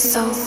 so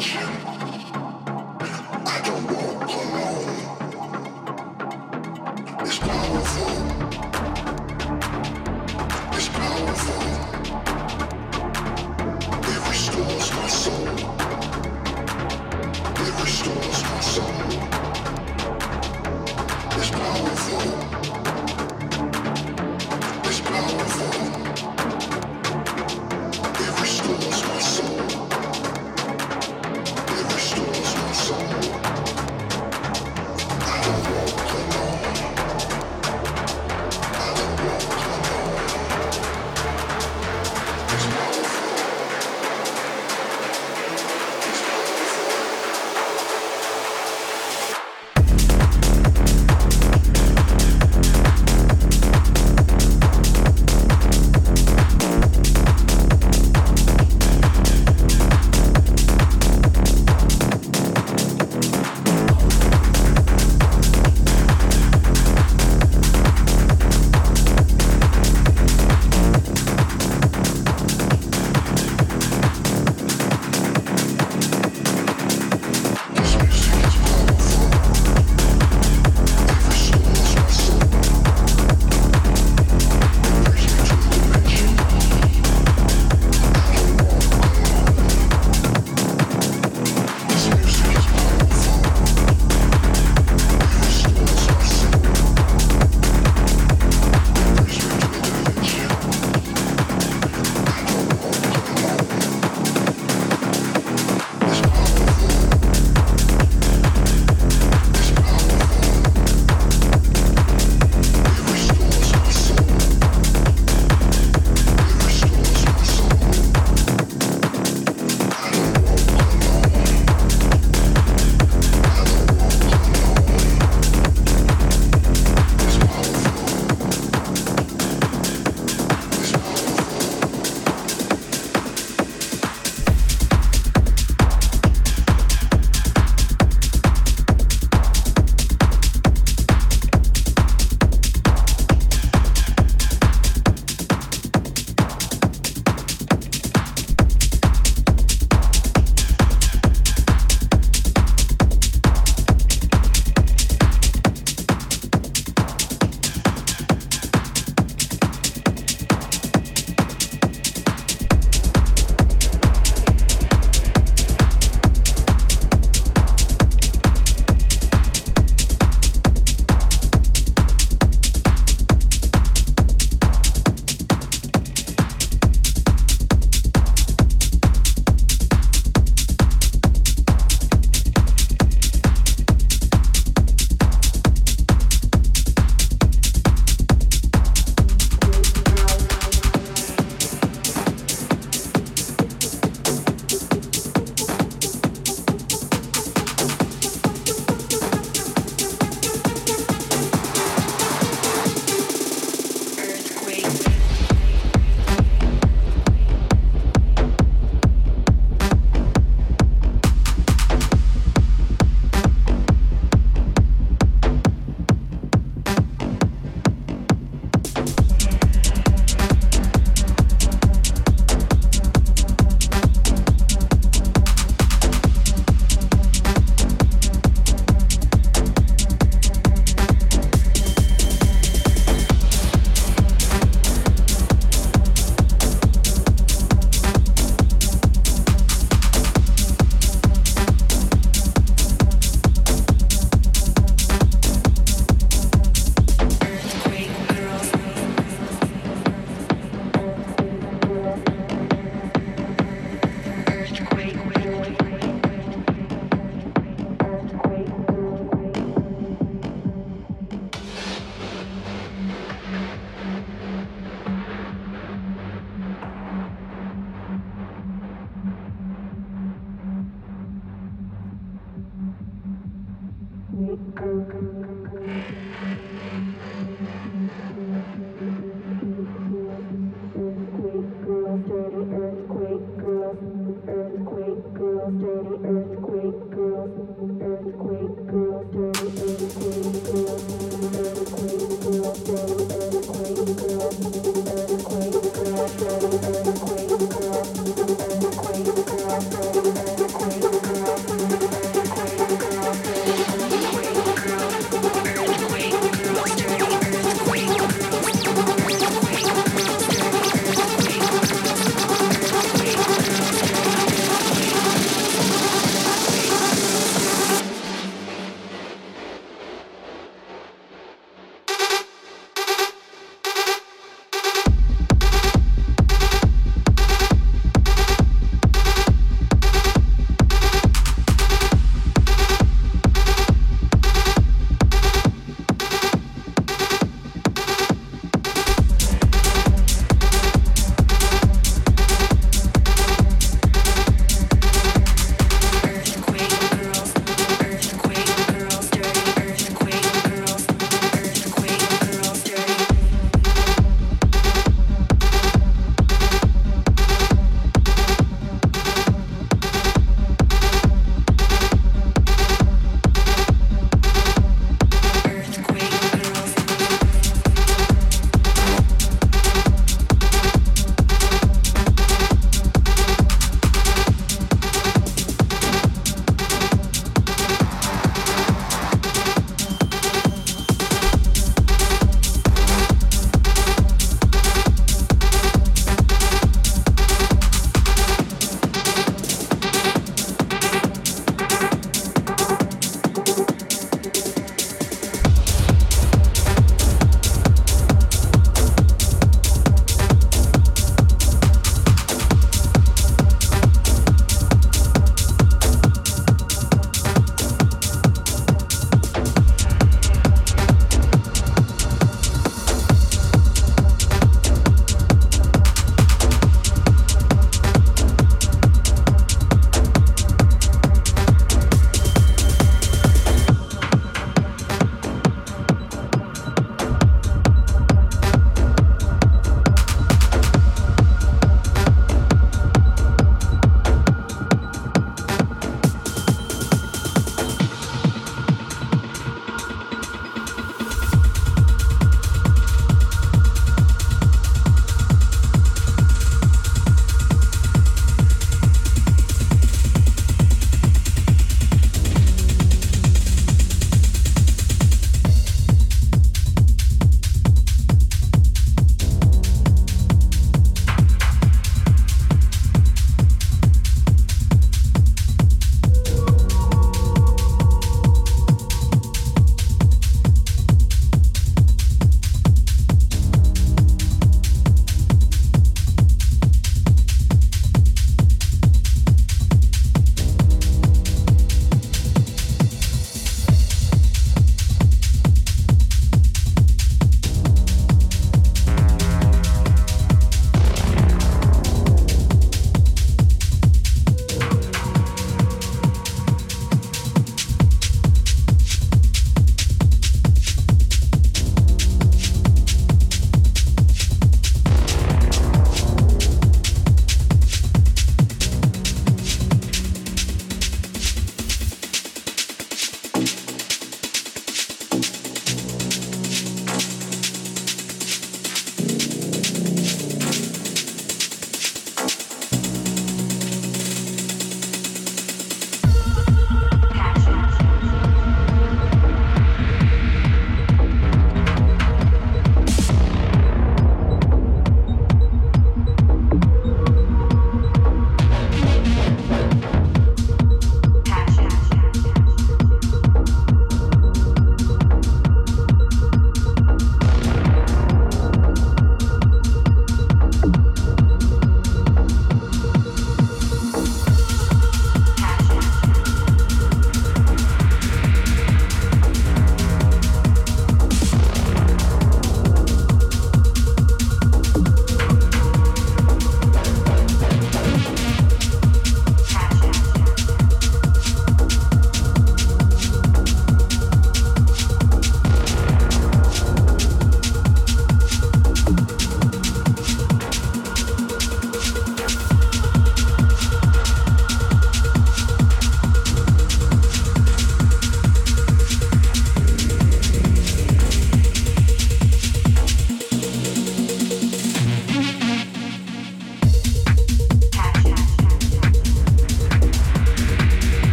attention.